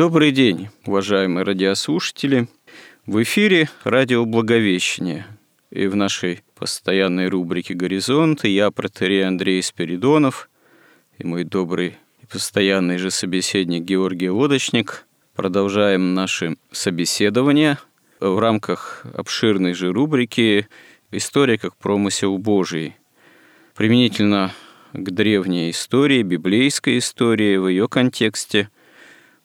Добрый день, уважаемые радиослушатели. В эфире радио «Благовещение». И в нашей постоянной рубрике «Горизонты» я, протерей Андрей Спиридонов, и мой добрый и постоянный же собеседник Георгий Лодочник продолжаем наши собеседования в рамках обширной же рубрики «История как промысел Божий». Применительно к древней истории, библейской истории в ее контексте –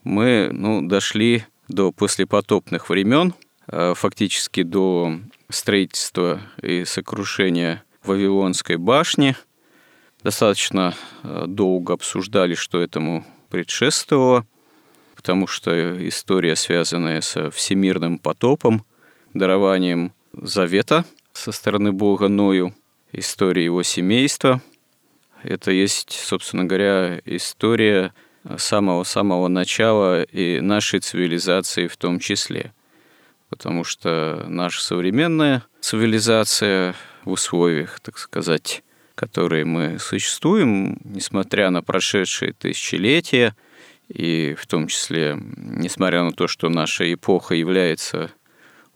мы ну, дошли до послепотопных времен, а, фактически до строительства и сокрушения Вавилонской башни. Достаточно а, долго обсуждали, что этому предшествовало, потому что история, связанная со всемирным потопом, дарованием завета со стороны Бога Ною, история его семейства. Это есть, собственно говоря, история самого-самого начала и нашей цивилизации в том числе. Потому что наша современная цивилизация в условиях, так сказать, которые мы существуем, несмотря на прошедшие тысячелетия, и в том числе, несмотря на то, что наша эпоха является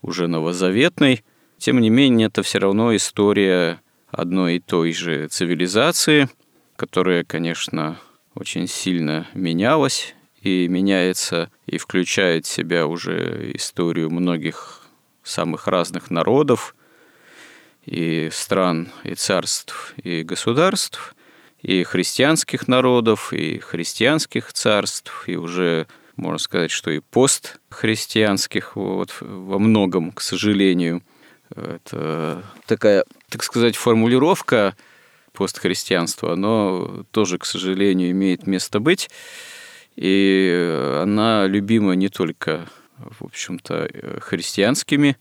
уже новозаветной, тем не менее, это все равно история одной и той же цивилизации, которая, конечно, очень сильно менялась и меняется, и включает в себя уже историю многих самых разных народов, и стран, и царств, и государств, и христианских народов, и христианских царств, и уже можно сказать, что и постхристианских вот, во многом, к сожалению. Это такая, так сказать, формулировка, постхристианство, оно тоже, к сожалению, имеет место быть. И она любима не только, в общем-то, христианскими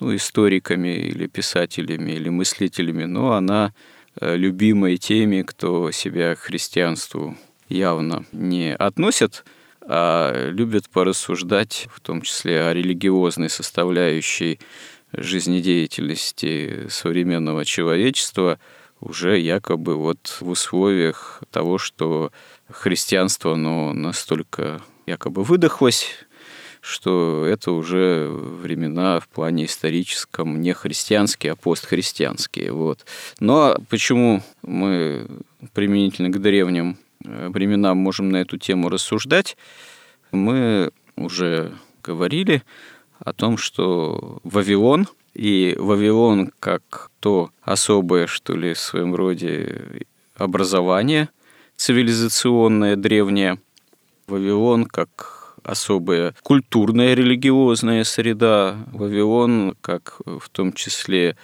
ну, историками или писателями или мыслителями, но она э, любима и теми, кто себя к христианству явно не относит, а любят порассуждать, в том числе о религиозной составляющей жизнедеятельности современного человечества – уже якобы вот в условиях того, что христианство, оно настолько якобы выдохлось, что это уже времена в плане историческом не христианские, а постхристианские. Вот. Но почему мы применительно к древним э, временам можем на эту тему рассуждать? Мы уже говорили о том, что Вавилон – и Вавилон как то особое, что ли, в своем роде образование цивилизационное, древнее. Вавилон как особая культурная, религиозная среда. Вавилон как в том числе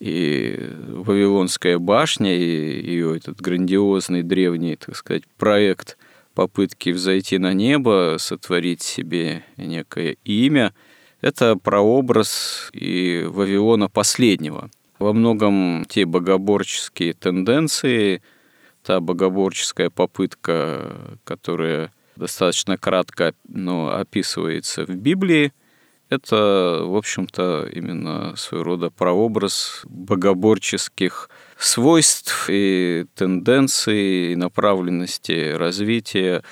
и Вавилонская башня, и ее этот грандиозный древний, так сказать, проект попытки взойти на небо, сотворить себе некое имя – это прообраз и Вавилона последнего. Во многом те богоборческие тенденции, та богоборческая попытка, которая достаточно кратко но описывается в Библии, это, в общем-то, именно своего рода прообраз богоборческих свойств и тенденций, и направленности развития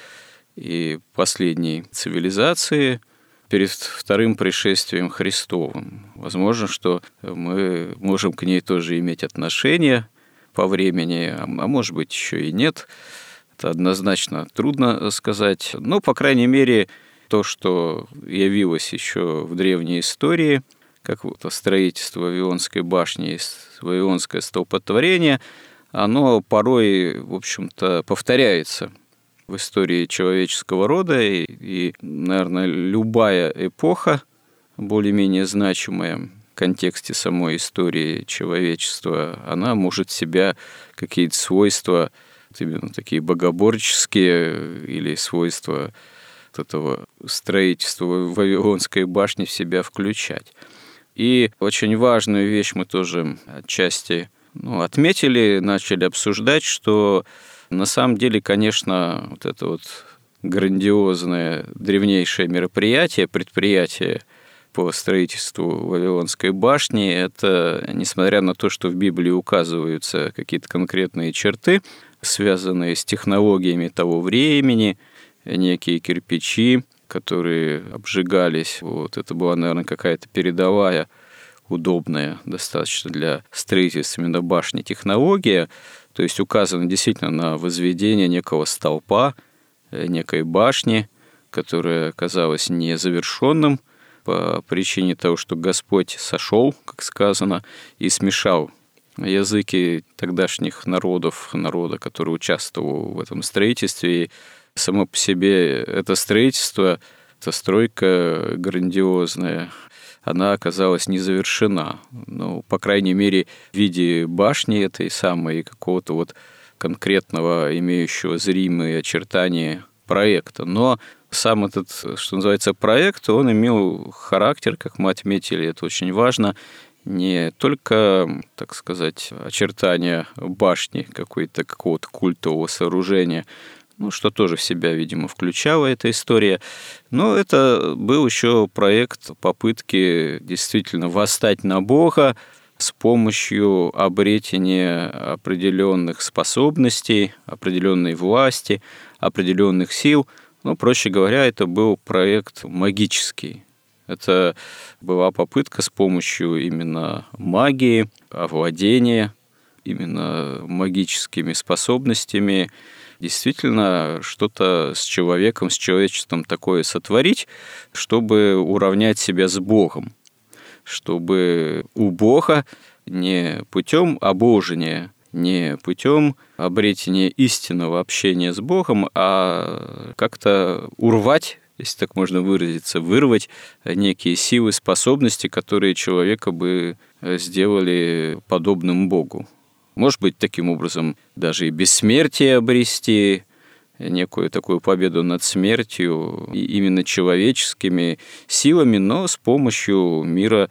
и последней цивилизации перед вторым пришествием Христовым. Возможно, что мы можем к ней тоже иметь отношение по времени, а, а может быть еще и нет. Это однозначно трудно сказать. Но, по крайней мере, то, что явилось еще в древней истории, как вот строительство Вавилонской башни, Вавилонское столпотворение, оно порой, в общем-то, повторяется в истории человеческого рода, и, и наверное, любая эпоха, более-менее значимая в контексте самой истории человечества, она может себя какие-то свойства, именно такие богоборческие или свойства этого строительства Вавилонской башни в себя включать. И очень важную вещь мы тоже отчасти ну, отметили, начали обсуждать, что на самом деле, конечно, вот это вот грандиозное древнейшее мероприятие, предприятие по строительству Вавилонской башни, это, несмотря на то, что в Библии указываются какие-то конкретные черты, связанные с технологиями того времени, некие кирпичи, которые обжигались. Вот это была, наверное, какая-то передовая удобная достаточно для строительства именно башни технология, то есть указано действительно на возведение некого столпа, э, некой башни, которая оказалась незавершенным по причине того, что Господь сошел, как сказано, и смешал языки тогдашних народов, народа, который участвовал в этом строительстве. И само по себе это строительство, эта стройка грандиозная, она оказалась не завершена. Ну, по крайней мере, в виде башни этой самой какого-то вот конкретного, имеющего зримые очертания проекта. Но сам этот, что называется, проект, он имел характер, как мы отметили, это очень важно, не только, так сказать, очертания башни какой-то какого-то культового сооружения, ну, что тоже в себя, видимо, включала эта история. Но это был еще проект попытки действительно восстать на Бога с помощью обретения определенных способностей, определенной власти, определенных сил. Ну, проще говоря, это был проект магический. Это была попытка с помощью именно магии, овладения именно магическими способностями действительно что-то с человеком, с человечеством такое сотворить, чтобы уравнять себя с Богом, чтобы у Бога не путем обожения, не путем обретения истинного общения с Богом, а как-то урвать если так можно выразиться, вырвать некие силы, способности, которые человека бы сделали подобным Богу. Может быть, таким образом даже и бессмертие обрести, некую такую победу над смертью именно человеческими силами, но с помощью мира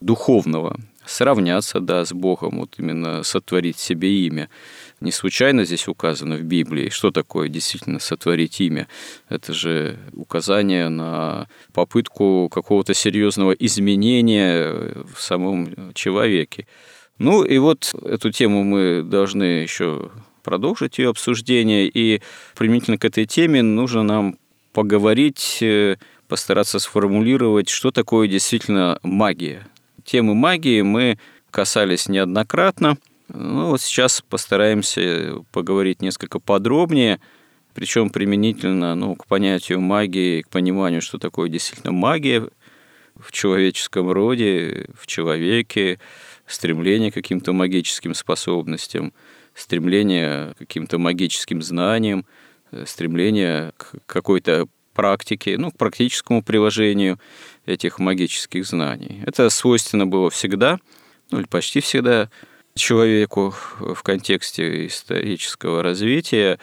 духовного. Сравняться, да, с Богом, вот именно сотворить себе имя. Не случайно здесь указано в Библии, что такое действительно сотворить имя. Это же указание на попытку какого-то серьезного изменения в самом человеке. Ну и вот эту тему мы должны еще продолжить ее обсуждение, и применительно к этой теме нужно нам поговорить, э, постараться сформулировать, что такое действительно магия. Темы магии мы касались неоднократно, ну вот сейчас постараемся поговорить несколько подробнее, причем применительно ну, к понятию магии, к пониманию, что такое действительно магия в человеческом роде, в человеке, стремление к каким-то магическим способностям, стремление к каким-то магическим знаниям, э, стремление к какой-то практике, ну, к практическому приложению этих магических знаний. Это свойственно было всегда, ну, или почти всегда человеку в контексте исторического развития,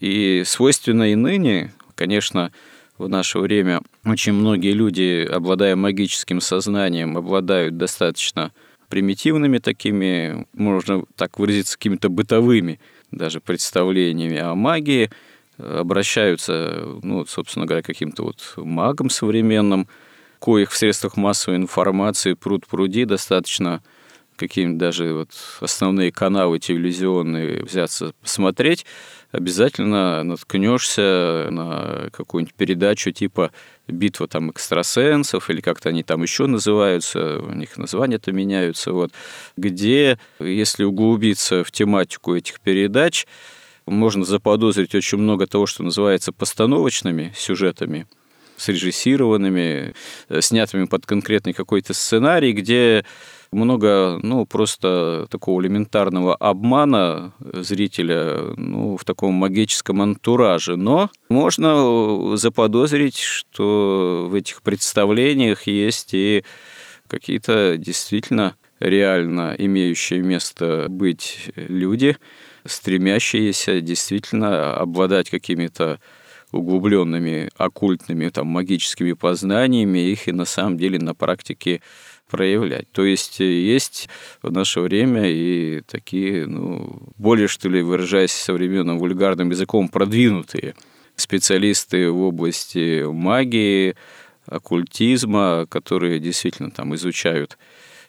и свойственно и ныне, конечно, в наше время очень многие люди, обладая магическим сознанием, обладают достаточно примитивными такими, можно так выразиться, какими-то бытовыми даже представлениями о магии, обращаются, ну, собственно говоря, каким-то вот магам современным, коих в средствах массовой информации пруд пруди достаточно какие-нибудь даже вот основные каналы телевизионные взяться посмотреть, обязательно наткнешься на какую-нибудь передачу типа «Битва там экстрасенсов» или как-то они там еще называются, у них названия-то меняются, вот, где, если углубиться в тематику этих передач, можно заподозрить очень много того, что называется постановочными сюжетами, срежиссированными, э, снятыми под конкретный какой-то сценарий, где много, ну, просто такого элементарного обмана зрителя, ну, в таком магическом антураже. Но можно заподозрить, что в этих представлениях есть и какие-то действительно реально имеющие место быть люди, стремящиеся действительно обладать какими-то углубленными оккультными там магическими познаниями, их и на самом деле на практике проявлять. То есть э, есть в наше время и такие, ну, более, что ли, выражаясь современным вульгарным языком, продвинутые специалисты в области магии, оккультизма, которые действительно там изучают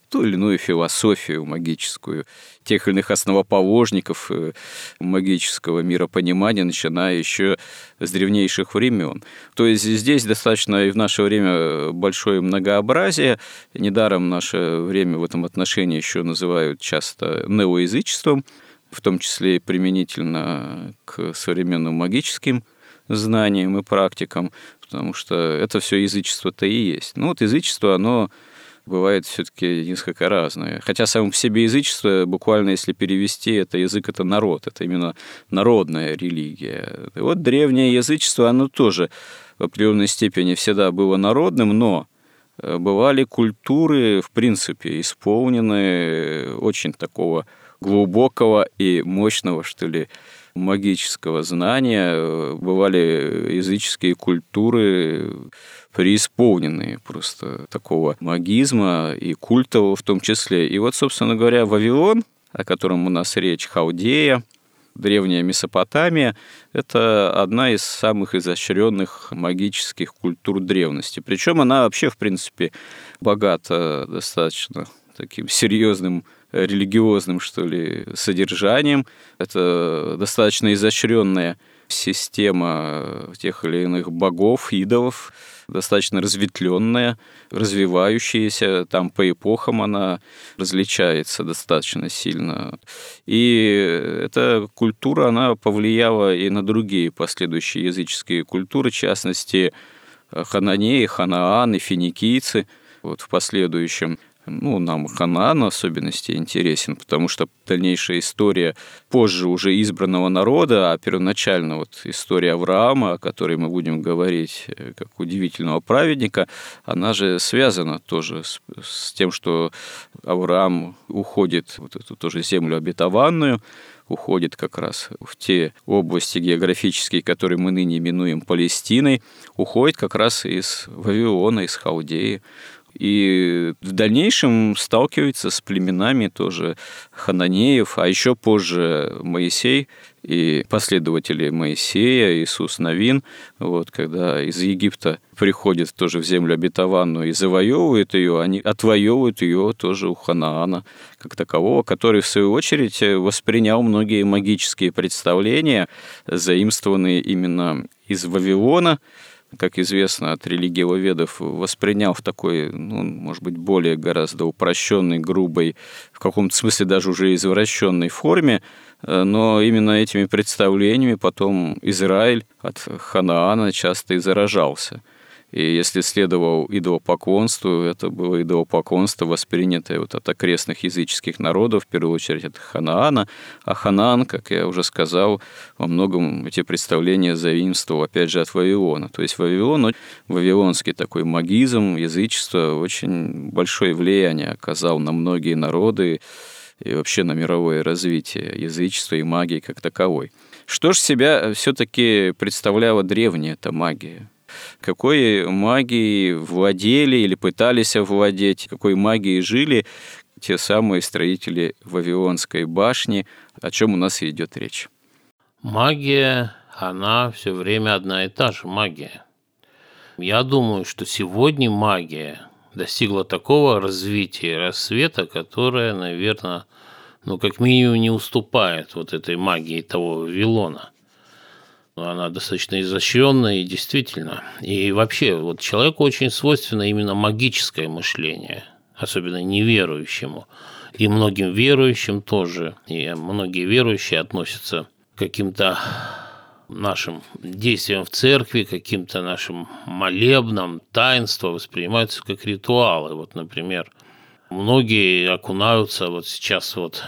ту или иную философию магическую, тех или иных основоположников э, магического миропонимания, начиная еще с древнейших времен. То есть здесь достаточно и в наше время большое многообразие. Недаром наше время в этом отношении еще называют часто неоязычеством, в том числе и применительно к современным магическим знаниям и практикам, потому что это все язычество-то и есть. Ну вот язычество, оно бывает все-таки несколько разное. Хотя само по себе язычество, буквально если перевести, это язык, это народ, это именно народная религия. И вот древнее язычество, оно тоже в определенной степени всегда было народным, но э, бывали культуры, в принципе, исполнены очень такого глубокого и мощного, что ли, магического знания. Бывали языческие культуры, преисполненные просто такого магизма и культового в том числе. И вот, собственно говоря, Вавилон, о котором у нас речь, Хаудея, древняя Месопотамия – это одна из самых изощренных магических культур древности. Причем она вообще, в принципе, богата достаточно таким серьезным религиозным, что ли, содержанием. Это достаточно изощренная система тех или иных богов, идолов, достаточно разветвленная, развивающаяся, там по эпохам она различается достаточно сильно. И эта культура, она повлияла и на другие последующие языческие культуры, в частности, хананеи, ханааны, финикийцы, вот в последующем ну, нам Ханаан в особенности интересен, потому что дальнейшая история позже уже избранного народа, а первоначально вот история Авраама, о которой мы будем говорить э, как удивительного праведника, она же связана тоже с, с тем, что Авраам уходит вот эту тоже землю обетованную, уходит как раз в те области географические, которые мы ныне именуем Палестиной, уходит как раз из Вавилона, из Халдеи, и в дальнейшем сталкивается с племенами тоже хананеев, а еще позже Моисей и последователи Моисея, Иисус Новин, вот, когда из Египта приходит тоже в землю обетованную и завоевывает ее, они отвоевывают ее тоже у Ханаана как такового, который, в свою очередь, воспринял многие магические представления, заимствованные именно из Вавилона, как известно, от религиоведов воспринял в такой, ну, может быть, более гораздо упрощенной, грубой, в каком-то смысле даже уже извращенной форме, э, но именно этими представлениями потом Израиль от Ханаана часто и заражался – и если следовал идолопоклонству, это было идолопоклонство, воспринятое вот от окрестных языческих народов, в первую очередь от Ханаана. А Ханаан, как я уже сказал, во многом эти представления заимствовал, опять же, от Вавилона. То есть Вавилон, вавилонский такой магизм, язычество очень большое влияние оказал на многие народы и вообще на мировое развитие язычества и магии как таковой. Что же себя все-таки представляла древняя эта магия? Какой магией владели или пытались овладеть, какой магией жили те самые строители Вавилонской башни, о чем у нас идет речь. Магия, она все время одна и та же магия. Я думаю, что сегодня магия достигла такого развития и рассвета, которое, наверное, ну, как минимум не уступает вот этой магии того Вавилона. Она достаточно изощренная и действительно. И вообще, вот человеку очень свойственно именно магическое мышление, особенно неверующему. И многим верующим тоже. И многие верующие относятся к каким-то нашим действиям в церкви, каким-то нашим молебнам, таинства воспринимаются как ритуалы. Вот, например, многие окунаются вот сейчас вот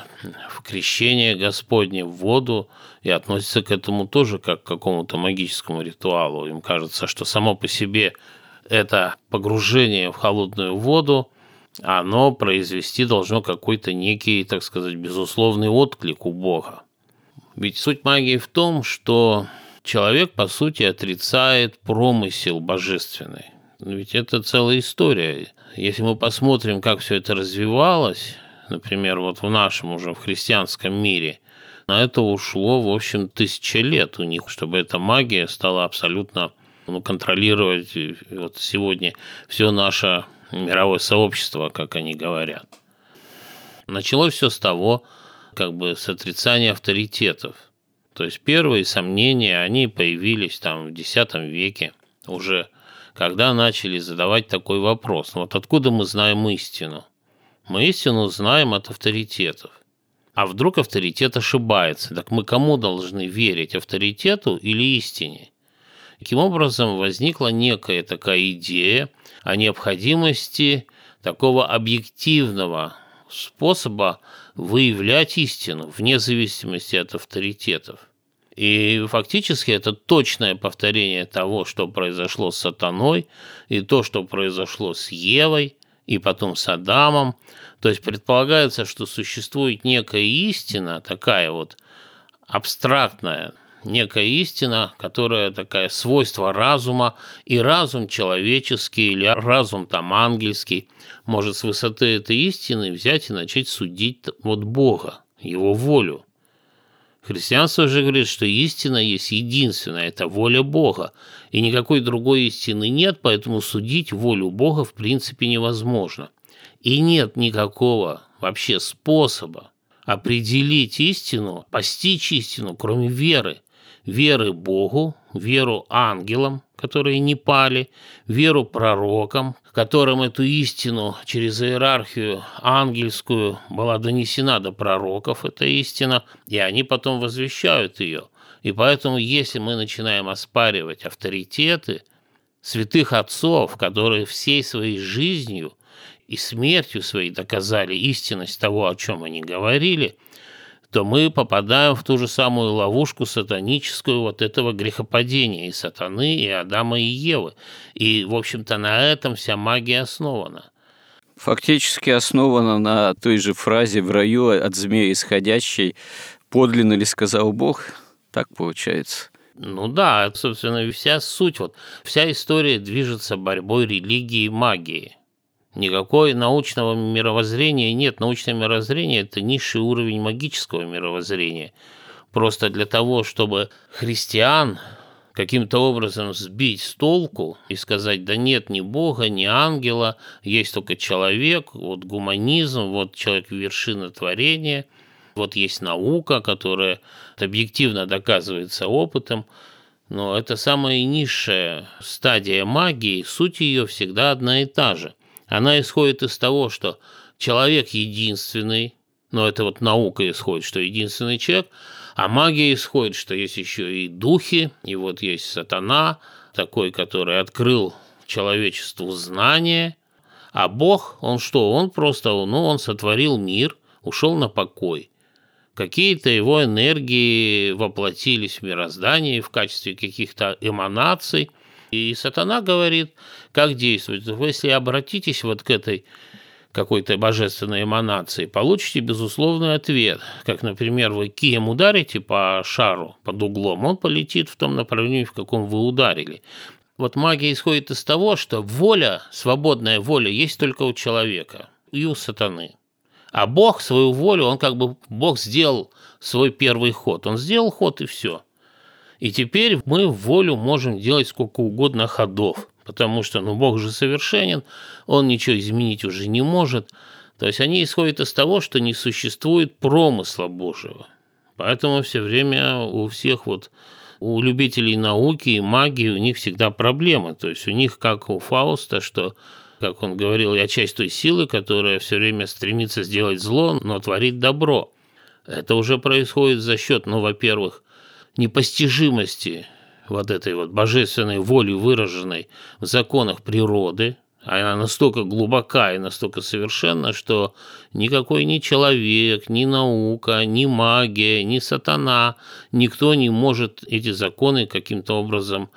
в крещение Господне, в воду, и относятся к этому тоже как к какому-то магическому ритуалу. Им кажется, что само по себе это погружение в холодную воду, оно произвести должно какой-то некий, так сказать, безусловный отклик у Бога. Ведь суть магии в том, что человек, по сути, отрицает промысел божественный. Ведь это целая история. Если мы посмотрим, как все это развивалось, например, вот в нашем уже в христианском мире, на это ушло, в общем, тысяча лет у них, чтобы эта магия стала абсолютно ну, контролировать вот сегодня все наше мировое сообщество, как они говорят. Началось все с того, как бы с отрицания авторитетов. То есть первые сомнения, они появились там в X веке уже, когда начали задавать такой вопрос. Вот откуда мы знаем истину? Мы истину знаем от авторитетов. А вдруг авторитет ошибается? Так мы кому должны верить, авторитету или истине? Таким образом, возникла некая такая идея о необходимости такого объективного способа выявлять истину вне зависимости от авторитетов. И фактически это точное повторение того, что произошло с сатаной, и то, что произошло с Евой, и потом с Адамом. То есть предполагается, что существует некая истина, такая вот абстрактная, некая истина, которая такая свойство разума, и разум человеческий или разум там ангельский может с высоты этой истины взять и начать судить вот Бога, его волю. Христианство же говорит, что истина есть единственная, это воля Бога, и никакой другой истины нет, поэтому судить волю Бога в принципе невозможно. И нет никакого вообще способа определить истину, постичь истину, кроме веры веры Богу, веру ангелам, которые не пали, веру пророкам, которым эту истину через иерархию ангельскую была донесена до пророков, эта истина, и они потом возвещают ее. И поэтому, если мы начинаем оспаривать авторитеты святых отцов, которые всей своей жизнью и смертью своей доказали истинность того, о чем они говорили – то мы попадаем в ту же самую ловушку сатаническую вот этого грехопадения и сатаны, и Адама, и Евы. И, в общем-то, на этом вся магия основана. Фактически основана на той же фразе «в раю от змеи исходящей подлинно ли сказал Бог?» Так получается. Ну да, собственно, вся суть, вот вся история движется борьбой религии и магии. Никакой научного мировоззрения нет. Научное мировоззрение – это низший уровень магического мировоззрения. Просто для того, чтобы христиан каким-то образом сбить с толку и сказать, да нет ни Бога, ни ангела, есть только человек, вот гуманизм, вот человек вершина творения, вот есть наука, которая объективно доказывается опытом, но это самая низшая стадия магии, суть ее всегда одна и та же. Она исходит из того, что человек единственный, но это вот наука исходит, что единственный человек, а магия исходит, что есть еще и духи, и вот есть сатана, такой, который открыл человечеству знание, а Бог, он что, он просто, ну, он сотворил мир, ушел на покой. Какие-то его энергии воплотились в мироздании в качестве каких-то эманаций, и сатана говорит, как действовать. Если обратитесь вот к этой какой-то божественной эманации, получите безусловный ответ. Как, например, вы кием ударите по шару под углом, он полетит в том направлении, в каком вы ударили. Вот магия исходит из того, что воля, свободная воля, есть только у человека и у сатаны. А Бог свою волю, он как бы, Бог сделал свой первый ход. Он сделал ход и все – и теперь мы в волю можем делать сколько угодно ходов, потому что, ну, Бог же совершенен, он ничего изменить уже не может. То есть они исходят из того, что не существует промысла Божьего. Поэтому все время у всех вот у любителей науки и магии у них всегда проблемы. То есть у них, как у Фауста, что, как он говорил, я часть той силы, которая все время стремится сделать зло, но творит добро. Это уже происходит за счет, ну, во-первых, непостижимости вот этой вот божественной воли, выраженной в законах природы, она настолько глубока и настолько совершенна, что никакой ни человек, ни наука, ни магия, ни сатана, никто не может эти законы каким-то образом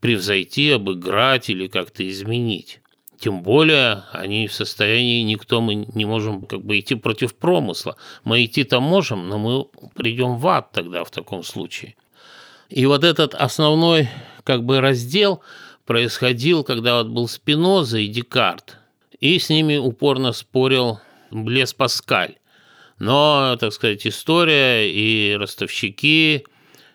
превзойти, обыграть или как-то изменить. Тем более они в состоянии, никто мы не можем как бы идти против промысла. Мы идти-то можем, но мы придем в ад тогда в таком случае. И вот этот основной как бы раздел происходил, когда вот был Спиноза и Декарт, и с ними упорно спорил Блес Паскаль. Но, так сказать, история и ростовщики,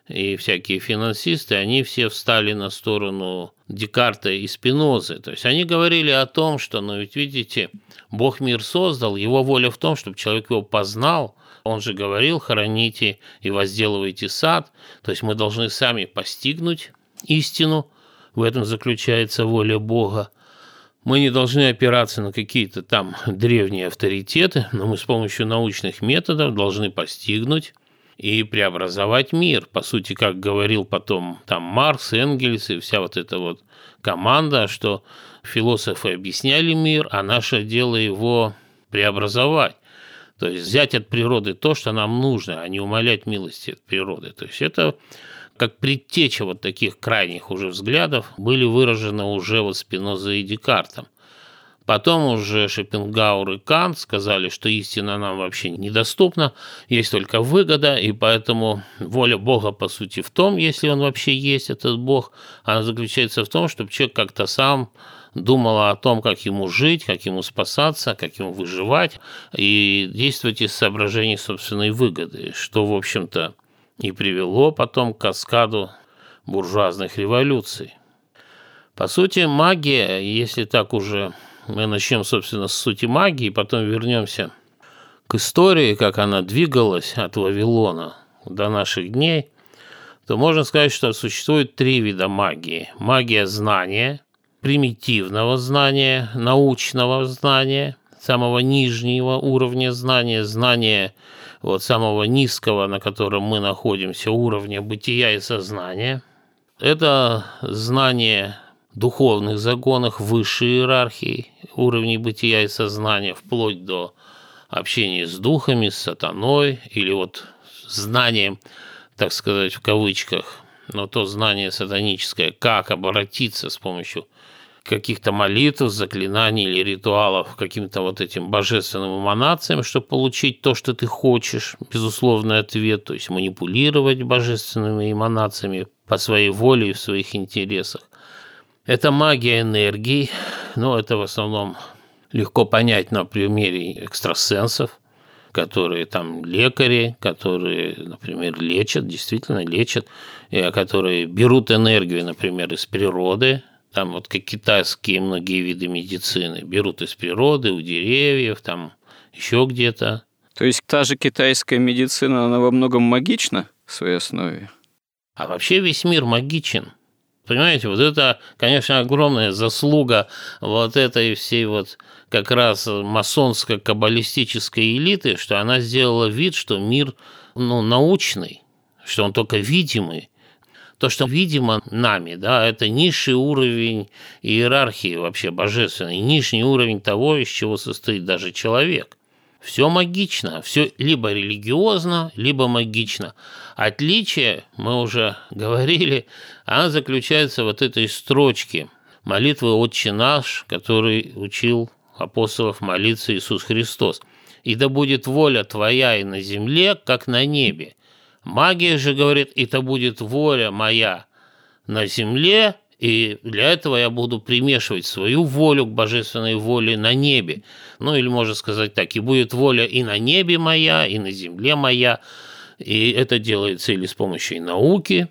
и всякие финансисты, они все встали на сторону Декарта и Спинозы. То есть они говорили о том, что, ну ведь видите, Бог мир создал, его воля в том, чтобы человек его познал, он же говорил, храните и возделывайте сад. То есть мы должны сами постигнуть истину. В этом заключается воля Бога. Мы не должны опираться на какие-то там древние авторитеты, но мы с помощью научных методов должны постигнуть и преобразовать мир. По сути, как говорил потом там Маркс, Энгельс и вся вот эта вот команда, что философы объясняли мир, а наше дело его преобразовать. То есть взять от природы то, что нам нужно, а не умолять милости от природы. То есть это как предтеча вот таких крайних уже взглядов были выражены уже вот Спинозой и Декартом. Потом уже Шопенгауэр и Кант сказали, что истина нам вообще недоступна, есть только выгода, и поэтому воля Бога, по сути, в том, если он вообще есть, этот Бог, она заключается в том, чтобы человек как-то сам думала о том, как ему жить, как ему спасаться, как ему выживать, и действовать из соображений собственной выгоды, что, в общем-то, и привело потом к каскаду буржуазных революций. По сути, магия, если так уже мы начнем, собственно, с сути магии, потом вернемся к истории, как она двигалась от Вавилона до наших дней, то можно сказать, что существует три вида магии. Магия знания, примитивного знания, научного знания, самого нижнего уровня знания, знания вот самого низкого, на котором мы находимся, уровня бытия и сознания. Это знание духовных законах высшей иерархии, уровней бытия и сознания, вплоть до общения с духами, с сатаной, или вот знанием, так сказать, в кавычках, но то знание сатаническое, как обратиться с помощью каких-то молитв, заклинаний или ритуалов каким-то вот этим божественным эманациям, чтобы получить то, что ты хочешь, безусловный ответ, то есть манипулировать божественными эманациями по своей воле и в своих интересах. Это магия энергии, но это в основном легко понять на примере экстрасенсов, которые там лекари, которые, например, лечат, действительно лечат, которые берут энергию, например, из природы, там вот как китайские многие виды медицины берут из природы, у деревьев, там еще где-то. То есть та же китайская медицина, она во многом магична в своей основе? А вообще весь мир магичен. Понимаете, вот это, конечно, огромная заслуга вот этой всей вот как раз масонско-каббалистической элиты, что она сделала вид, что мир ну, научный, что он только видимый, то, что видимо нами, да, это низший уровень иерархии вообще божественной, нижний уровень того, из чего состоит даже человек. Все магично, все либо религиозно, либо магично. Отличие, мы уже говорили, оно заключается в вот этой строчке молитвы «Отче наш», который учил апостолов молиться Иисус Христос. «И да будет воля Твоя и на земле, как на небе». Магия же говорит, это будет воля моя на земле, и для этого я буду примешивать свою волю к божественной воле на небе. Ну или можно сказать так, и будет воля и на небе моя, и на земле моя. И это делается или с помощью науки,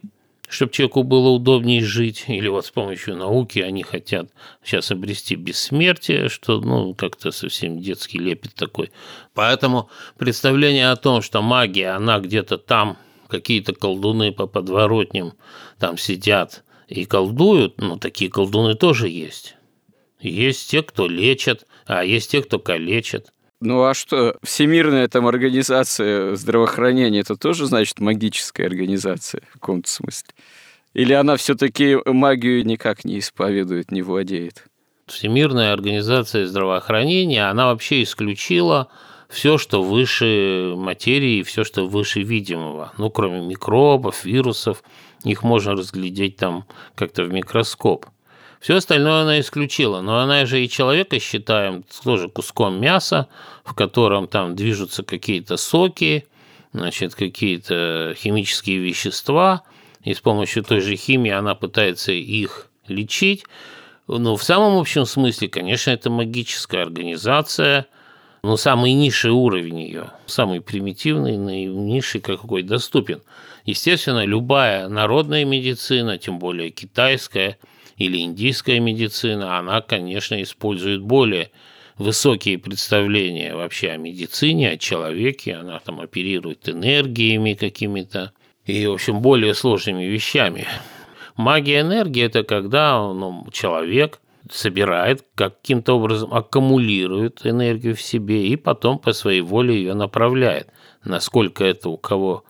чтобы человеку было удобнее жить, или вот с помощью науки они хотят сейчас обрести бессмертие, что, ну, как-то совсем детский лепет такой. Поэтому представление о том, что магия, она где-то там, какие-то колдуны по подворотням там сидят и колдуют, ну, такие колдуны тоже есть. Есть те, кто лечат, а есть те, кто калечат. Ну а что, Всемирная там организация здравоохранения, это тоже значит магическая организация в каком-то смысле? Или она все-таки магию никак не исповедует, не владеет? Всемирная организация здравоохранения, она вообще исключила все, что выше материи, все, что выше видимого. Ну, кроме микробов, вирусов, их можно разглядеть там как-то в микроскоп. Все остальное она исключила, но она же и человека считаем тоже куском мяса, в котором там движутся какие-то соки, значит, какие-то химические вещества, и с помощью той же химии она пытается их лечить. Но в самом общем смысле, конечно, это магическая организация, но самый низший уровень ее, самый примитивный, наинизший, какой доступен. Естественно, любая народная медицина, тем более китайская – или индийская медицина, она, конечно, использует более высокие представления вообще о медицине, о человеке, она там оперирует энергиями какими-то и, в общем, более сложными вещами. Магия энергии – это когда ну, человек собирает, каким-то образом аккумулирует энергию в себе и потом по своей воле ее направляет. Насколько это у кого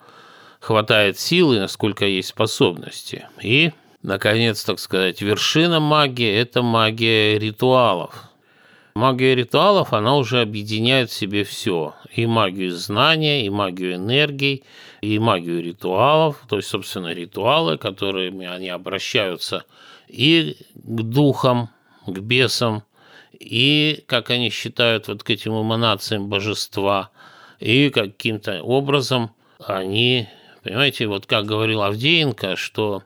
хватает силы, насколько есть способности. И наконец, так сказать, вершина магии – это магия ритуалов. Магия ритуалов, она уже объединяет в себе все. И магию знания, и магию энергии, и магию ритуалов. То есть, собственно, ритуалы, которыми они обращаются и к духам, к бесам, и, как они считают, вот к этим эманациям божества, и каким-то образом они, понимаете, вот как говорил Авдеенко, что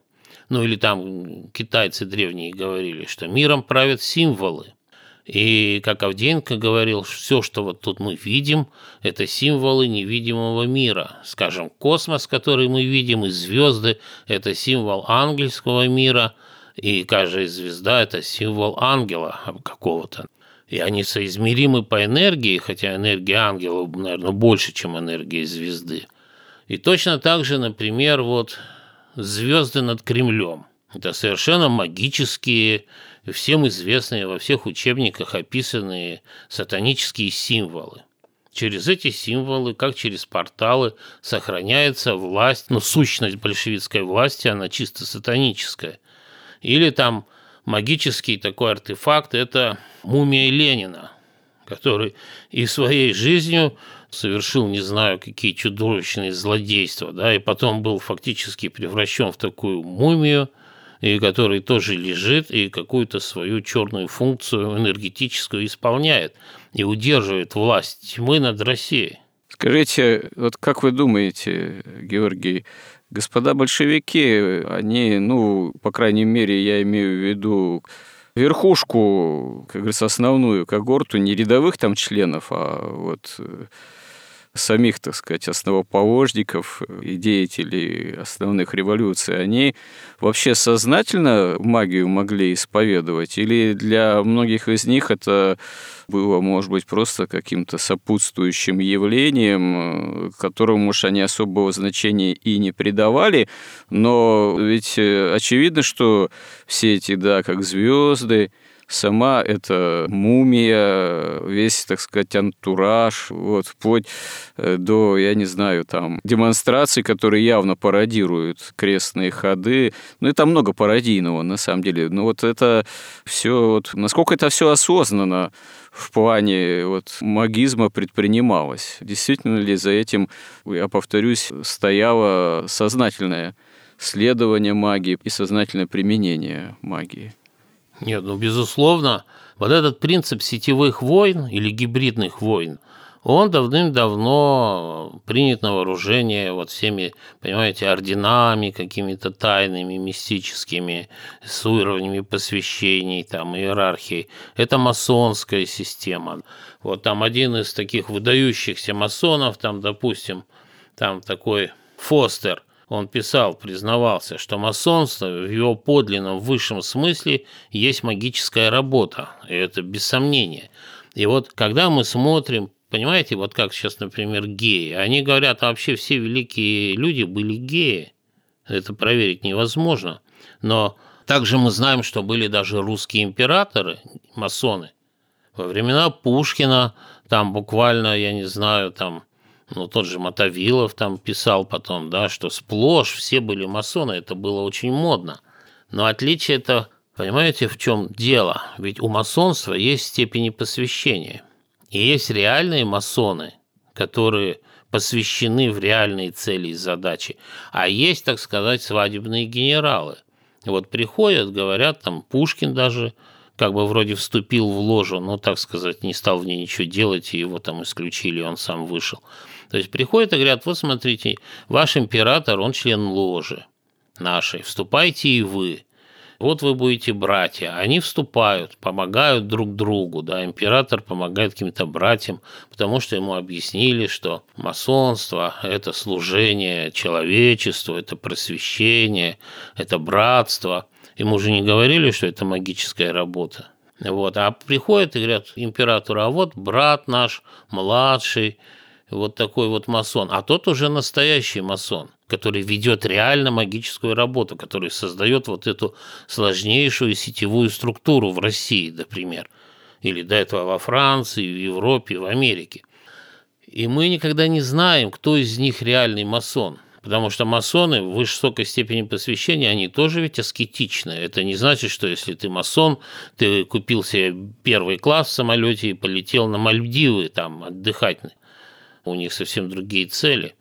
ну или там китайцы древние говорили, что миром правят символы. И, как Авдеенко говорил, все, что вот тут мы видим, это символы невидимого мира. Скажем, космос, который мы видим, и звезды – это символ ангельского мира, и каждая звезда – это символ ангела какого-то. И они соизмеримы по энергии, хотя энергия ангела, наверное, больше, чем энергия звезды. И точно так же, например, вот звезды над Кремлем. Это совершенно магические, всем известные во всех учебниках описанные сатанические символы. Через эти символы, как через порталы, сохраняется власть, ну, сущность большевистской власти, она чисто сатаническая. Или там магический такой артефакт – это мумия Ленина, который и своей жизнью совершил не знаю какие чудовищные злодейства, да, и потом был фактически превращен в такую мумию, и который тоже лежит и какую-то свою черную функцию энергетическую исполняет и удерживает власть тьмы над Россией. Скажите, вот как вы думаете, Георгий, господа большевики, они, ну, по крайней мере, я имею в виду верхушку, как говорится, основную когорту, не рядовых там членов, а вот э, самих, так сказать, основоположников и деятелей основных революций, они вообще сознательно магию могли исповедовать? Или для многих из них это было, может быть, просто каким-то сопутствующим явлением, которому уж они особого значения и не придавали, но ведь э, очевидно, что все эти, да, как звезды, сама эта мумия, весь, так сказать, антураж, вот, вплоть э, до, я не знаю, там, демонстраций, которые явно пародируют крестные ходы. Ну, и там много пародийного, на самом деле. Но вот это все, вот, насколько это все осознанно в плане вот, магизма предпринималось? Действительно ли за этим, я повторюсь, стояло сознательное следование магии и сознательное применение магии? Нет, ну, безусловно, вот этот принцип сетевых войн или гибридных войн, он давным-давно принят на вооружение вот всеми, понимаете, орденами какими-то тайными, мистическими, с уровнями посвящений, там, иерархии. Это масонская система. Вот там один из таких выдающихся масонов, там, допустим, там такой Фостер – он писал, признавался, что масонство в его подлинном высшем смысле есть магическая работа, и это без сомнения. И вот когда мы смотрим, понимаете, вот как сейчас, например, геи, они говорят, а вообще все великие люди были геи. Это проверить невозможно. Но также мы знаем, что были даже русские императоры, масоны. Во времена Пушкина там буквально, я не знаю, там ну, тот же Мотовилов там писал потом, да, что сплошь все были масоны, это было очень модно. Но отличие это, понимаете, в чем дело? Ведь у масонства есть степени посвящения. И есть реальные масоны, которые посвящены в реальные цели и задачи. А есть, так сказать, свадебные генералы. Вот приходят, говорят, там Пушкин даже как бы вроде вступил в ложу, но, так сказать, не стал в ней ничего делать, и его там исключили, он сам вышел. То есть приходят и говорят, вот смотрите, ваш император, он член ложи нашей, вступайте и вы. Вот вы будете братья. Они вступают, помогают друг другу. Да, император помогает каким-то братьям, потому что ему объяснили, что масонство – это служение человечеству, это просвещение, это братство. Ему же не говорили, что это магическая работа. Вот. А приходят и говорят императору, а вот брат наш, младший, вот такой вот масон, а тот уже настоящий масон, который ведет реально магическую работу, который создает вот эту сложнейшую сетевую структуру в России, например, или до этого во Франции, в Европе, в Америке. И мы никогда не знаем, кто из них реальный масон. Потому что масоны в высокой степени посвящения, они тоже ведь аскетичны. Это не значит, что если ты масон, ты купил себе первый класс в самолете и полетел на Мальдивы там отдыхать у них совсем другие цели.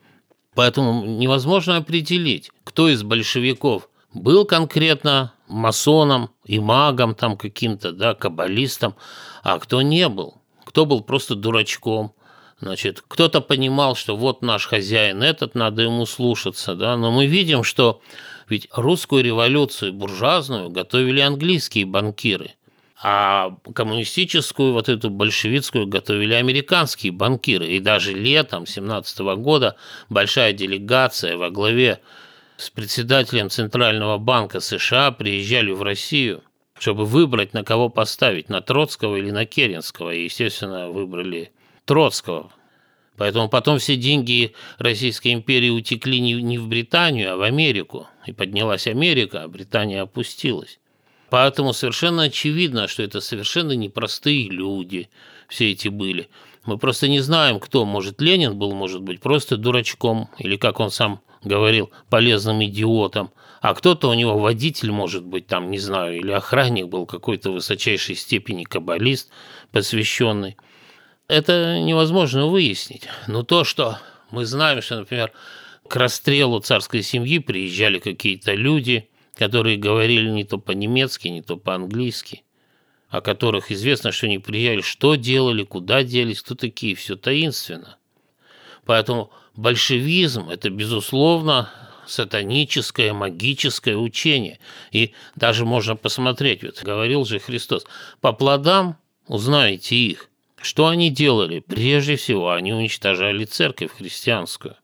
Поэтому невозможно определить, кто из большевиков был конкретно масоном и магом там каким-то, да, каббалистом, а кто не был, кто был просто дурачком. Значит, кто-то понимал, что вот наш хозяин этот, надо ему слушаться, да, но мы видим, что ведь русскую революцию буржуазную готовили английские банкиры – а коммунистическую, вот эту большевистскую готовили американские банкиры. И даже летом 17 года большая делегация во главе с председателем Центрального банка США приезжали в Россию, чтобы выбрать, на кого поставить, на Троцкого или на Керенского. И, естественно, выбрали Троцкого. Поэтому потом все деньги Российской империи утекли не в Британию, а в Америку. И поднялась Америка, а Британия опустилась. Поэтому совершенно очевидно, что это совершенно непростые люди все эти были. Мы просто не знаем, кто. Может, Ленин был, может быть, просто дурачком, или, как он сам говорил, полезным идиотом. А кто-то у него водитель, может быть, там, не знаю, или охранник был какой-то высочайшей степени каббалист, посвященный. Это невозможно выяснить. Но то, что мы знаем, что, например, к расстрелу царской семьи приезжали какие-то люди – которые говорили не то по-немецки, не то по-английски, о которых известно, что они приезжали, что делали, куда делись, кто такие, все таинственно. Поэтому большевизм – это, безусловно, сатаническое, магическое учение. И даже можно посмотреть, вот говорил же Христос, по плодам узнаете их. Что они делали? Прежде всего, они уничтожали церковь христианскую.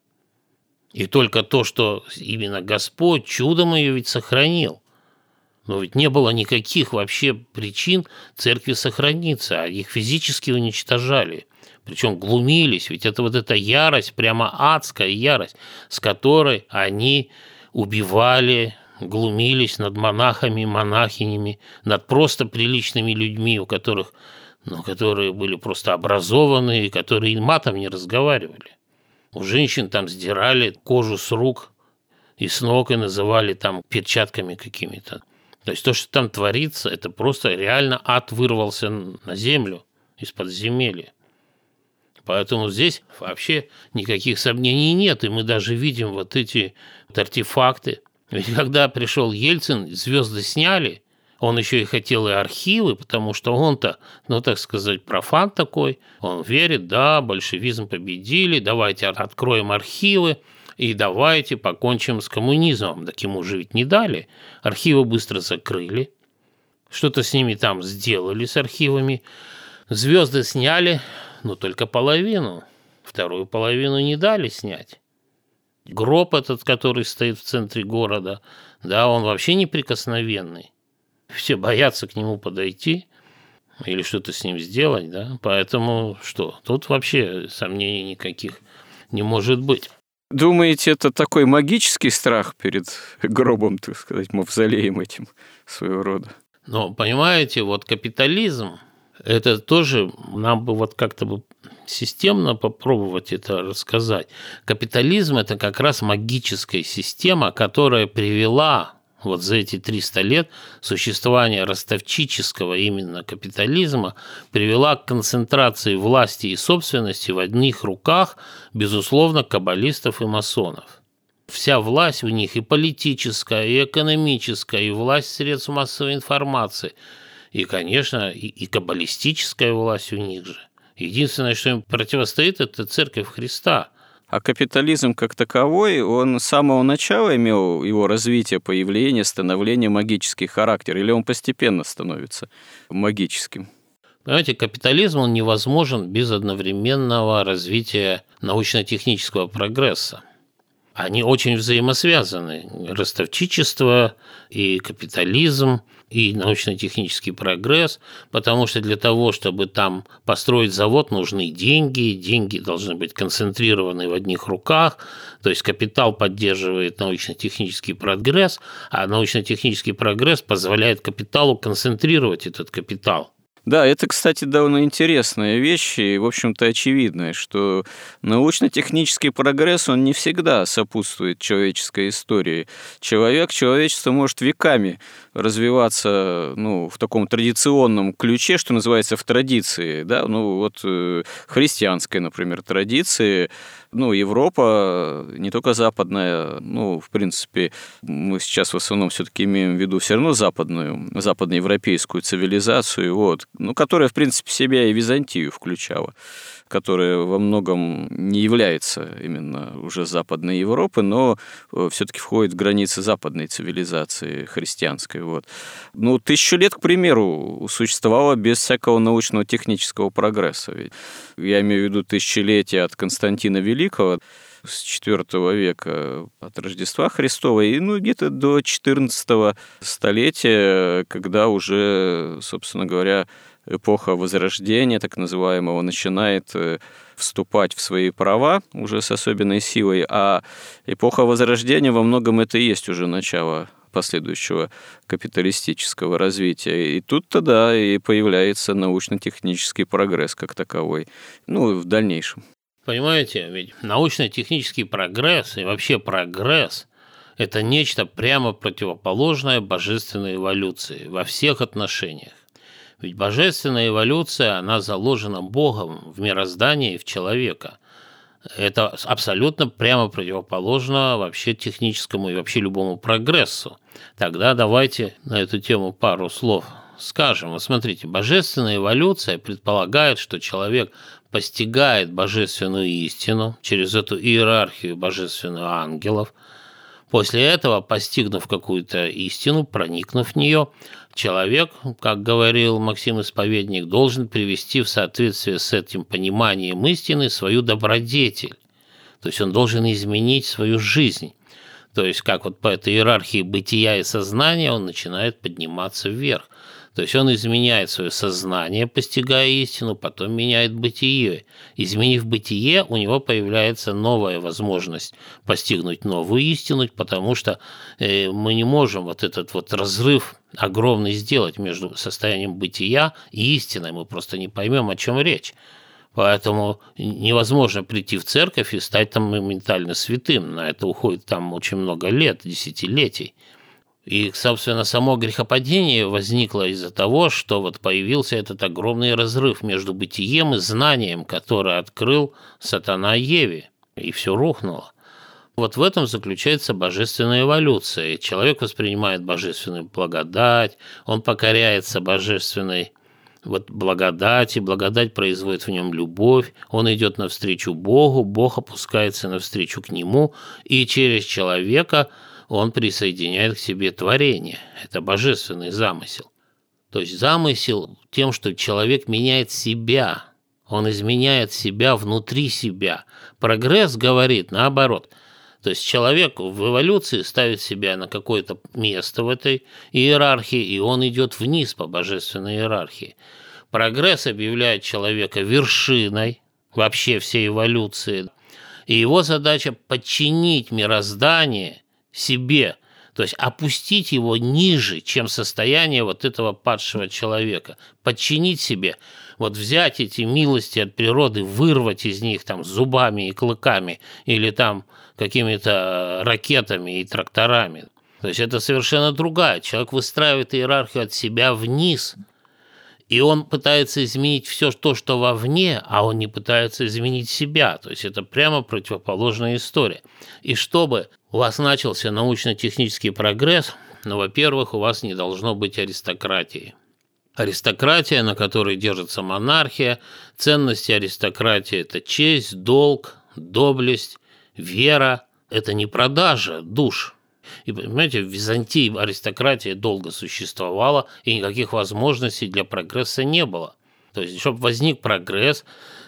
И только то, что именно Господь чудом ее ведь сохранил. Но ведь не было никаких вообще причин церкви сохраниться, а их физически уничтожали. Причем глумились, ведь это вот эта ярость, прямо адская ярость, с которой они убивали, глумились над монахами, монахинями, над просто приличными людьми, у которых, ну, которые были просто образованные, которые матом не разговаривали. У женщин там сдирали кожу с рук и с ног и называли там перчатками какими-то. То есть то, что там творится, это просто реально ад вырвался на землю из подземелья. Поэтому здесь вообще никаких сомнений нет, и мы даже видим вот эти вот артефакты. Ведь когда пришел Ельцин, звезды сняли – он еще и хотел и архивы, потому что он-то, ну, так сказать, профан такой. Он верит, да, большевизм победили, давайте откроем архивы и давайте покончим с коммунизмом. Так ему же ведь не дали. Архивы быстро закрыли. Что-то с ними там сделали, с архивами. Звезды сняли, но только половину. Вторую половину не дали снять. гроб этот, который стоит в центре города, да, он вообще неприкосновенный. Все боятся к нему подойти или что-то с ним сделать, да, поэтому что, тут вообще сомнений никаких не может быть. Думаете, это такой магический страх перед гробом, так сказать, мавзолеем этим своего рода? Но, понимаете, вот капитализм, это тоже нам бы вот как-то бы системно попробовать это рассказать. Капитализм – это как раз магическая система, которая привела вот за эти 300 лет существования ростовчического именно капитализма привела к концентрации власти и собственности в одних руках, безусловно, каббалистов и масонов. Вся власть у них и политическая, и экономическая, и власть средств массовой информации, и, конечно, и, и каббалистическая власть у них же. Единственное, что им противостоит, это церковь Христа – а капитализм как таковой, он с самого начала имел его развитие, появление, становление магический характер, или он постепенно становится магическим? Понимаете, капитализм он невозможен без одновременного развития научно-технического прогресса они очень взаимосвязаны. Ростовчичество и капитализм, и научно-технический прогресс, потому что для того, чтобы там построить завод, нужны деньги, деньги должны быть концентрированы в одних руках, то есть капитал поддерживает научно-технический прогресс, а научно-технический прогресс позволяет капиталу концентрировать этот капитал. Да, это, кстати, довольно интересная вещь и, в общем-то, очевидная, что научно-технический прогресс, он не всегда сопутствует человеческой истории. Человек, человечество может веками развиваться ну, в таком традиционном ключе, что называется в традиции. Да? Ну, вот э, христианской, например, традиции, ну, Европа, не только западная, ну, в принципе, мы сейчас в основном все-таки имеем в виду все равно западную, западноевропейскую цивилизацию, вот, ну, которая, в принципе, себя и Византию включала которая во многом не является именно уже Западной Европы, но э, все-таки входит в границы западной цивилизации христианской. Вот. Ну, тысячу лет, к примеру, существовало без всякого научного технического прогресса. Ведь я имею в виду тысячелетия от Константина Великого, с IV века от Рождества Христова и ну, где-то до XIV столетия, когда уже, собственно говоря, эпоха Возрождения, так называемого, начинает э, вступать в свои права уже с особенной силой, а эпоха Возрождения во многом это и есть уже начало последующего капиталистического развития. И тут тогда и появляется научно-технический прогресс как таковой, ну, в дальнейшем. Понимаете, ведь научно-технический прогресс и вообще прогресс – это нечто прямо противоположное божественной эволюции во всех отношениях. Ведь божественная эволюция, она заложена Богом в мироздание и в человека. Это абсолютно прямо противоположно вообще техническому и вообще любому прогрессу. Тогда давайте на эту тему пару слов скажем. Вот смотрите, божественная эволюция предполагает, что человек постигает божественную истину через эту иерархию божественных ангелов. После этого, постигнув какую-то истину, проникнув в нее, человек, как говорил Максим Исповедник, должен привести в соответствие с этим пониманием истины свою добродетель. То есть он должен изменить свою жизнь. То есть как вот по этой иерархии бытия и сознания он начинает подниматься вверх. То есть он изменяет свое сознание, постигая истину, потом меняет бытие. Изменив бытие, у него появляется новая возможность постигнуть новую истину, потому что э, мы не можем вот этот вот разрыв огромный сделать между состоянием бытия и истиной. Мы просто не поймем, о чем речь. Поэтому невозможно прийти в церковь и стать там моментально святым. На это уходит там очень много лет, десятилетий. И, собственно, само грехопадение возникло из-за того, что вот появился этот огромный разрыв между бытием и знанием, который открыл сатана Еве, и все рухнуло. Вот в этом заключается божественная эволюция. Человек воспринимает божественную благодать, он покоряется божественной вот благодати, благодать производит в нем любовь, он идет навстречу Богу, Бог опускается навстречу к нему, и через человека – он присоединяет к себе творение. Это божественный замысел. То есть замысел тем, что человек меняет себя, он изменяет себя внутри себя. Прогресс говорит наоборот. То есть человек в эволюции ставит себя на какое-то место в этой иерархии, и он идет вниз по божественной иерархии. Прогресс объявляет человека вершиной вообще всей эволюции. И его задача подчинить мироздание себе, то есть опустить его ниже, чем состояние вот этого падшего человека, подчинить себе, вот взять эти милости от природы, вырвать из них там зубами и клыками или там какими-то ракетами и тракторами. То есть это совершенно другая. Человек выстраивает иерархию от себя вниз – и он пытается изменить все то, что вовне, а он не пытается изменить себя. То есть это прямо противоположная история. И чтобы у вас начался научно-технический прогресс, ну, во-первых, у вас не должно быть аристократии. Аристократия, на которой держится монархия, ценности аристократии – это честь, долг, доблесть, вера. Это не продажа душ, и, понимаете, в Византии аристократия долго существовала, и никаких возможностей для прогресса не было. То есть, чтобы возник прогресс,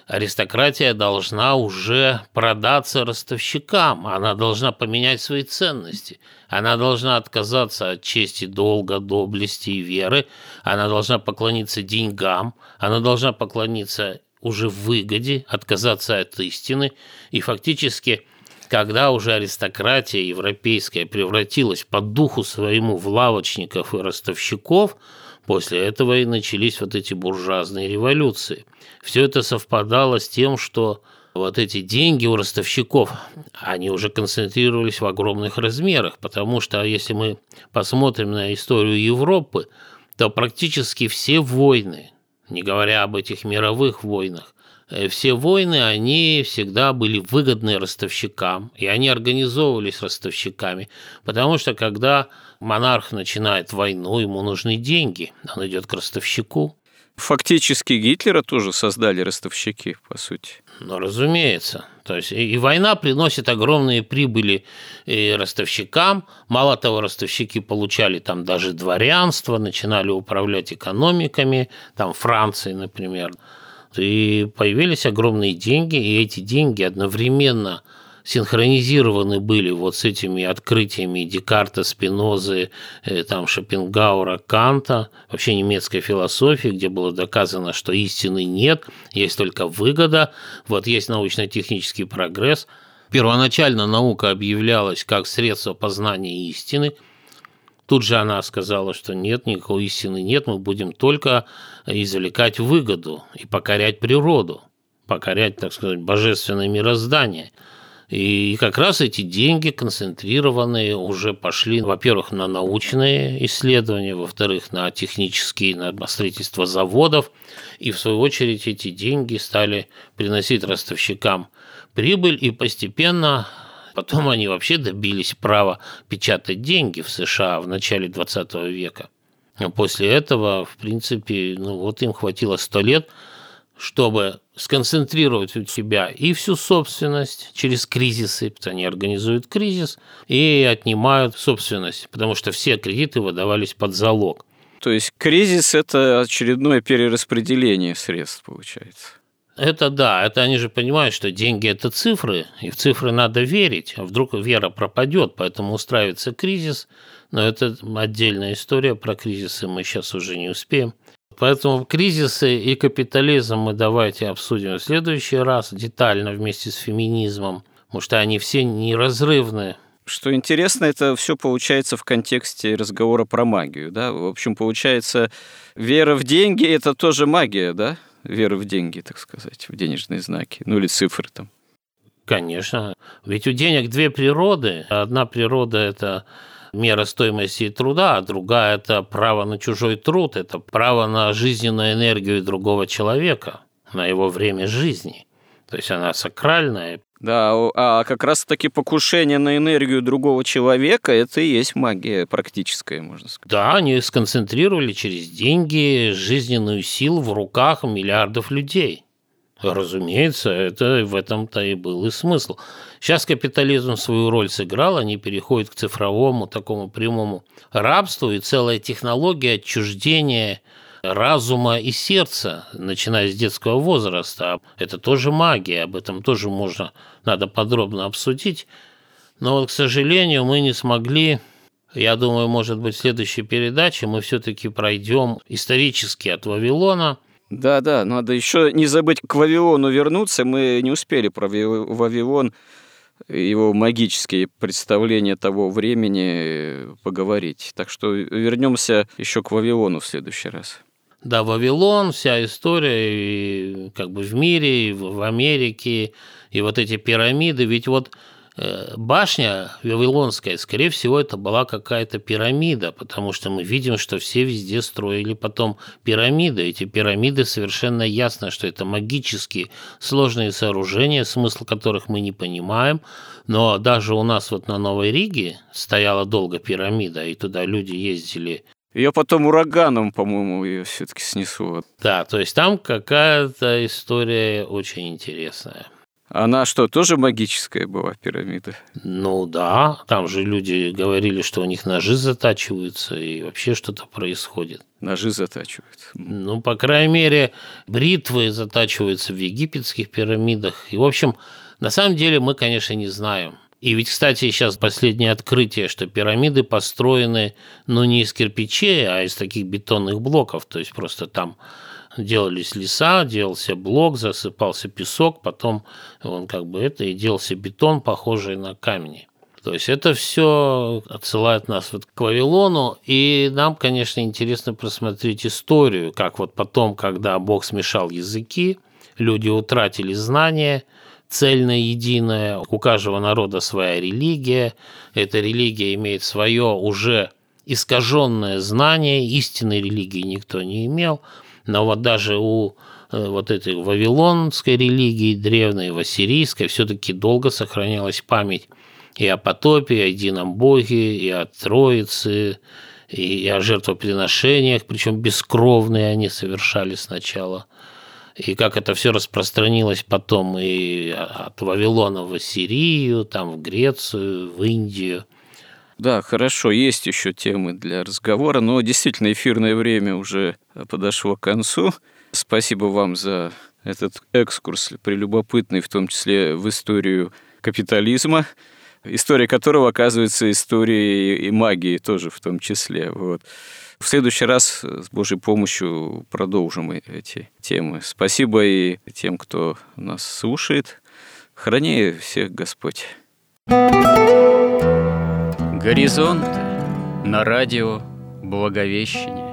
аристократия должна уже продаться ростовщикам, она должна поменять свои ценности, она должна отказаться от чести, долга, доблести и веры, она должна поклониться деньгам, она должна поклониться уже выгоде, отказаться от истины, и фактически когда уже аристократия европейская превратилась по духу своему в лавочников и ростовщиков, после этого и начались вот эти буржуазные революции. Все это совпадало с тем, что вот эти деньги у ростовщиков, они уже концентрировались в огромных размерах, потому что если мы посмотрим на историю Европы, то практически все войны, не говоря об этих мировых войнах, все войны, они всегда были выгодны ростовщикам, и они организовывались ростовщиками, потому что когда монарх начинает войну, ему нужны деньги, он идет к ростовщику. Фактически Гитлера тоже создали ростовщики, по сути. Ну, разумеется. То есть и война приносит огромные прибыли и ростовщикам. Мало того, ростовщики получали там даже дворянство, начинали управлять экономиками, там Франции, например. И появились огромные деньги, и эти деньги одновременно синхронизированы были вот с этими открытиями Декарта, Спинозы, э, там Шопенгаура, Канта, вообще немецкой философии, где было доказано, что истины нет, есть только выгода, вот есть научно-технический прогресс. Первоначально наука объявлялась как средство познания истины – Тут же она сказала, что нет, никакой истины нет, мы будем только извлекать выгоду и покорять природу, покорять, так сказать, божественное мироздание. И как раз эти деньги концентрированные уже пошли, во-первых, на научные исследования, во-вторых, на технические, на строительство заводов. И в свою очередь эти деньги стали приносить ростовщикам прибыль, и постепенно Потом они вообще добились права печатать деньги в США в начале 20 века. А после этого, в принципе, ну вот им хватило 100 лет, чтобы сконцентрировать у себя и всю собственность через кризисы, они организуют кризис и отнимают собственность, потому что все кредиты выдавались под залог. То есть кризис – это очередное перераспределение средств, получается. Это да, это они же понимают, что деньги – это цифры, и в цифры надо верить, а вдруг вера пропадет, поэтому устраивается кризис, но это отдельная история, про кризисы мы сейчас уже не успеем. Поэтому кризисы и капитализм мы давайте обсудим в следующий раз детально вместе с феминизмом, потому что они все неразрывны. Что интересно, это все получается в контексте разговора про магию, да? В общем, получается, вера в деньги – это тоже магия, да? Веры в деньги, так сказать, в денежные знаки, ну или цифры там. Конечно. Ведь у денег две природы. Одна природа – это мера стоимости труда, а другая – это право на чужой труд, это право на жизненную энергию другого человека, на его время жизни. То есть она сакральная, да, а как раз-таки покушение на энергию другого человека – это и есть магия практическая, можно сказать. Да, они сконцентрировали через деньги жизненную силу в руках миллиардов людей. Разумеется, это в этом-то и был и смысл. Сейчас капитализм свою роль сыграл, они переходят к цифровому, такому прямому рабству, и целая технология отчуждения – разума и сердца, начиная с детского возраста. Это тоже магия, об этом тоже можно, надо подробно обсудить. Но вот, к сожалению, мы не смогли я думаю, может быть, в следующей передаче мы все-таки пройдем исторически от Вавилона. Да, да, надо еще не забыть к Вавилону вернуться. Мы не успели про Вавилон, его магические представления того времени поговорить. Так что вернемся еще к Вавилону в следующий раз. Да, Вавилон, вся история и как бы в мире, и в Америке, и вот эти пирамиды. Ведь вот Э, башня Вавилонская, скорее всего, это была какая-то пирамида, потому что мы видим, что все везде строили потом пирамиды. Эти пирамиды совершенно ясно, что это магические сложные сооружения, смысл которых мы не понимаем. Но даже у нас вот на Новой Риге стояла долго пирамида, и туда люди ездили ее потом ураганом, по-моему, ее все-таки снесло. Да, то есть там какая-то история очень интересная. Она что, тоже магическая была пирамида? Ну да, там же люди говорили, что у них ножи затачиваются и вообще что-то происходит. Ножи затачиваются. Ну, по крайней мере, бритвы затачиваются в египетских пирамидах. И, в общем, на самом деле мы, конечно, не знаем. И ведь, кстати, сейчас последнее открытие, что пирамиды построены, ну, не из кирпичей, а из таких бетонных блоков. То есть просто там делались леса, делался блок, засыпался песок, потом он как бы это и делался бетон, похожий на камни. То есть это все отсылает нас вот к Вавилону, и нам, конечно, интересно просмотреть историю, как вот потом, когда Бог смешал языки, люди утратили знания, цельное, единое, у каждого народа своя религия, эта религия имеет свое уже искаженное знание, истинной религии никто не имел – но вот даже у э, вот этой вавилонской религии, древней, вассирийской, все-таки долго сохранялась память и о потопе, и о едином Боге, и о Троице, и о жертвоприношениях, причем бескровные они совершали сначала. И как это все распространилось потом и от Вавилона в Ассирию, там в Грецию, в Индию. Да, хорошо, есть еще темы для разговора, но действительно эфирное время уже подошло к концу. Спасибо вам за этот экскурс, прелюбопытный, в том числе в историю капитализма, история которого оказывается историей и магии тоже в том числе. Вот. В следующий раз с Божьей помощью продолжим эти темы. Спасибо и тем, кто нас слушает. Храни всех Господь. Горизонт на радио Благовещение.